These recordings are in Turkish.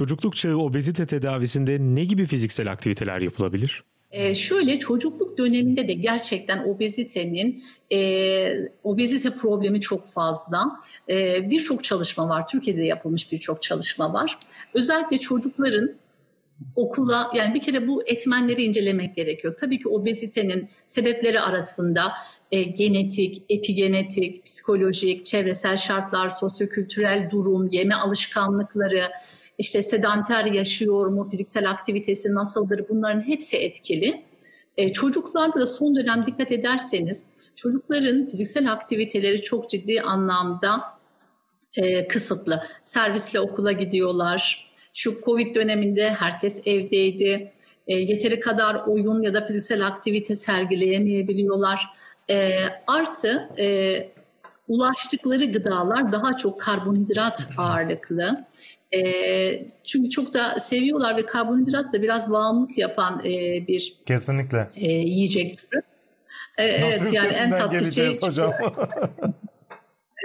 Çocukluk çağı obezite tedavisinde ne gibi fiziksel aktiviteler yapılabilir? Ee, şöyle çocukluk döneminde de gerçekten obezitenin e, obezite problemi çok fazla. E, birçok çalışma var. Türkiye'de yapılmış birçok çalışma var. Özellikle çocukların okula yani bir kere bu etmenleri incelemek gerekiyor. Tabii ki obezitenin sebepleri arasında e, genetik, epigenetik, psikolojik, çevresel şartlar, sosyokültürel durum, yeme alışkanlıkları, işte sedanter yaşıyor mu, fiziksel aktivitesi nasıldır bunların hepsi etkili. E, çocuklarda da son dönem dikkat ederseniz çocukların fiziksel aktiviteleri çok ciddi anlamda e, kısıtlı. Servisle okula gidiyorlar. Şu Covid döneminde herkes evdeydi. E, yeteri kadar oyun ya da fiziksel aktivite sergileyemeyebiliyorlar. E, artı e, ulaştıkları gıdalar daha çok karbonhidrat ağırlıklı. E, çünkü çok da seviyorlar ve karbonhidrat da biraz bağımlılık yapan e, bir kesinlikle e, yiyecek türü. E, Nasıl evet yani en tatlı şey hocam.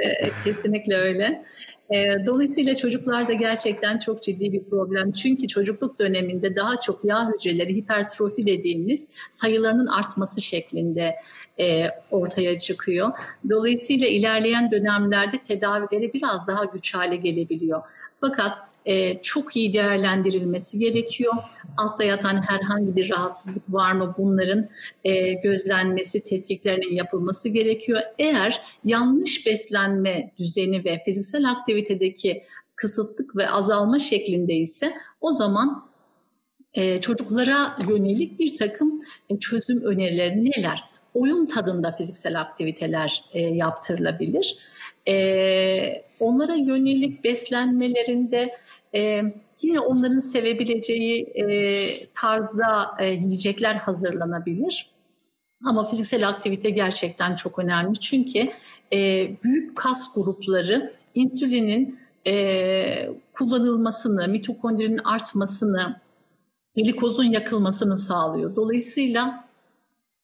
e, kesinlikle öyle. E, dolayısıyla çocuklarda gerçekten çok ciddi bir problem. Çünkü çocukluk döneminde daha çok yağ hücreleri hipertrofi dediğimiz sayılarının artması şeklinde e, ortaya çıkıyor. Dolayısıyla ilerleyen dönemlerde tedavileri biraz daha güç hale gelebiliyor. Fakat e, çok iyi değerlendirilmesi gerekiyor. Altta yatan herhangi bir rahatsızlık var mı bunların e, gözlenmesi, tetkiklerinin yapılması gerekiyor. Eğer yanlış beslenme düzeni ve fiziksel aktivitedeki kısıtlık ve azalma şeklinde ise o zaman e, çocuklara yönelik bir takım e, çözüm önerileri neler? Oyun tadında fiziksel aktiviteler e, yaptırılabilir. E, onlara yönelik beslenmelerinde e, yine onların sevebileceği e, tarzda e, yiyecekler hazırlanabilir. Ama fiziksel aktivite gerçekten çok önemli. Çünkü e, büyük kas grupları insülinin e, kullanılmasını, mitokondrinin artmasını, glikozun yakılmasını sağlıyor. Dolayısıyla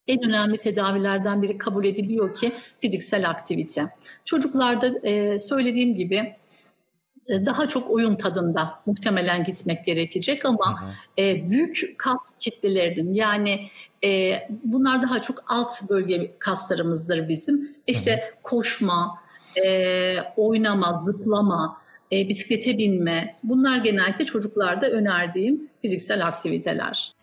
en önemli tedavilerden biri kabul ediliyor ki fiziksel aktivite. Çocuklarda e, söylediğim gibi daha çok oyun tadında muhtemelen gitmek gerekecek ama hı hı. E, büyük kas kitlelerinin yani e, bunlar daha çok alt bölge kaslarımızdır bizim. İşte hı hı. koşma, e, oynama, zıplama, e, bisiklete binme bunlar genellikle çocuklarda önerdiğim fiziksel aktiviteler.